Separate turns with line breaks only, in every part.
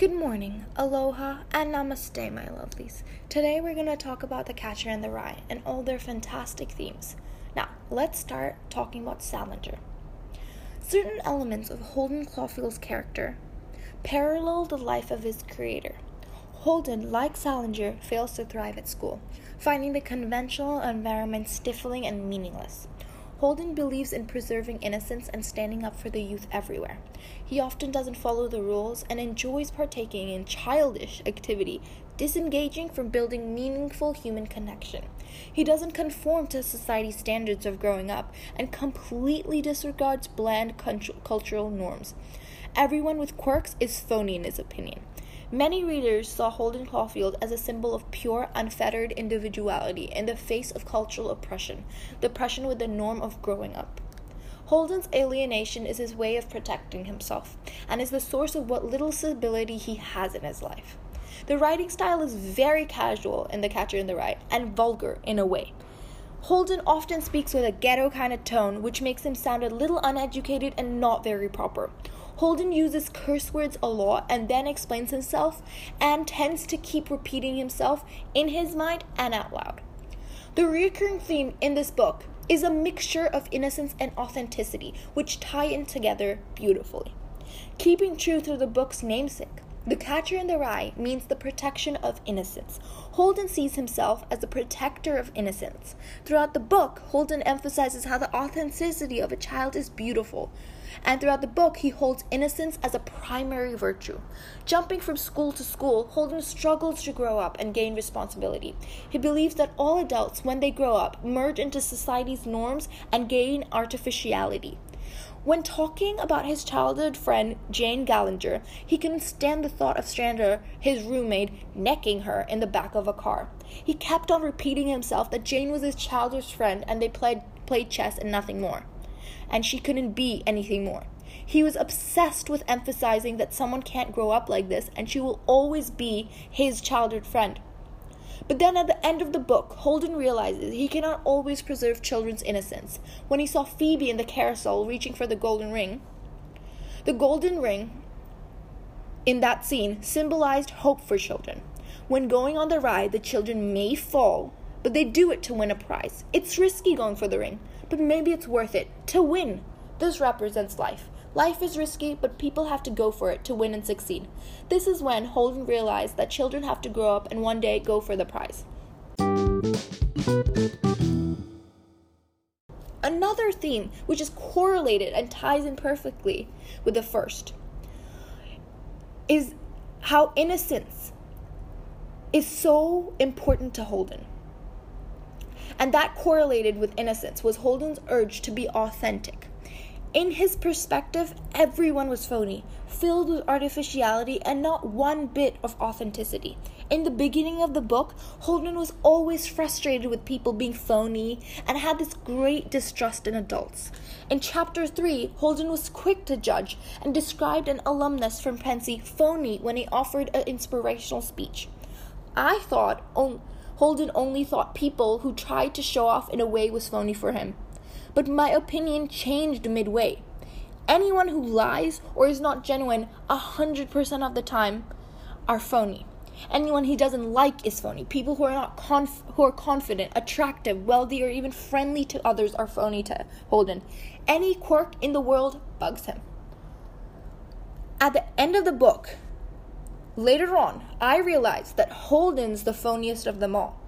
Good morning, aloha, and namaste, my lovelies. Today we're going to talk about The Catcher in the Rye and all their fantastic themes. Now, let's start talking about Salinger. Certain elements of Holden Caulfield's character parallel the life of his creator. Holden, like Salinger, fails to thrive at school, finding the conventional environment stifling and meaningless. Holden believes in preserving innocence and standing up for the youth everywhere. He often doesn't follow the rules and enjoys partaking in childish activity, disengaging from building meaningful human connection. He doesn't conform to society's standards of growing up and completely disregards bland cultural norms. Everyone with quirks is phony in his opinion. Many readers saw Holden Caulfield as a symbol of pure, unfettered individuality in the face of cultural oppression, the oppression with the norm of growing up. Holden's alienation is his way of protecting himself and is the source of what little stability he has in his life. The writing style is very casual in The Catcher in the Rye and vulgar in a way. Holden often speaks with a ghetto kind of tone, which makes him sound a little uneducated and not very proper. Holden uses curse words a lot and then explains himself and tends to keep repeating himself in his mind and out loud. The recurring theme in this book is a mixture of innocence and authenticity, which tie in together beautifully. Keeping true to the book's namesake, the catcher in the rye means the protection of innocence. Holden sees himself as the protector of innocence. Throughout the book, Holden emphasizes how the authenticity of a child is beautiful. And throughout the book, he holds innocence as a primary virtue. Jumping from school to school, Holden struggles to grow up and gain responsibility. He believes that all adults, when they grow up, merge into society's norms and gain artificiality. When talking about his childhood friend Jane Gallagher, he couldn't stand the thought of Strander, his roommate, necking her in the back of a car. He kept on repeating himself that Jane was his childhood friend and they played, played chess and nothing more. And she couldn't be anything more. He was obsessed with emphasizing that someone can't grow up like this and she will always be his childhood friend. But then at the end of the book, Holden realizes he cannot always preserve children's innocence. When he saw Phoebe in the carousel reaching for the golden ring, the golden ring in that scene symbolized hope for children. When going on the ride, the children may fall, but they do it to win a prize. It's risky going for the ring, but maybe it's worth it to win. This represents life. Life is risky, but people have to go for it to win and succeed. This is when Holden realized that children have to grow up and one day go for the prize. Another theme, which is correlated and ties in perfectly with the first, is how innocence is so important to Holden. And that correlated with innocence was Holden's urge to be authentic. In his perspective, everyone was phony, filled with artificiality and not one bit of authenticity. In the beginning of the book, Holden was always frustrated with people being phony and had this great distrust in adults. In chapter 3, Holden was quick to judge and described an alumnus from Pencey phony when he offered an inspirational speech. I thought Holden only thought people who tried to show off in a way was phony for him but my opinion changed midway. Anyone who lies or is not genuine 100% of the time are phony. Anyone he doesn't like is phony. People who are not conf- who are confident, attractive, wealthy, or even friendly to others are phony to Holden. Any quirk in the world bugs him. At the end of the book, later on, I realized that Holden's the phoniest of them all.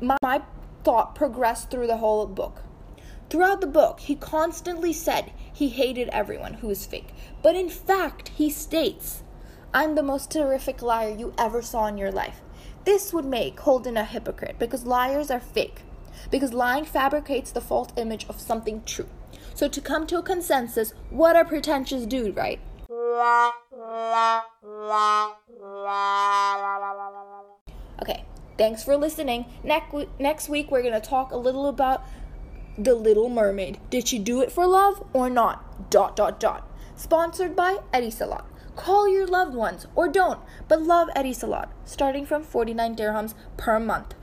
My, my thought progressed through the whole book. Throughout the book, he constantly said he hated everyone who was fake. But in fact, he states, I'm the most terrific liar you ever saw in your life. This would make Holden a hypocrite because liars are fake. Because lying fabricates the false image of something true. So, to come to a consensus, what a pretentious dude, right? Okay, thanks for listening. Next, next week, we're going to talk a little about the Little Mermaid. Did she do it for love or not? Dot dot dot. Sponsored by Etisalat. Call your loved ones or don't, but love Etisalat, starting from 49 dirhams per month.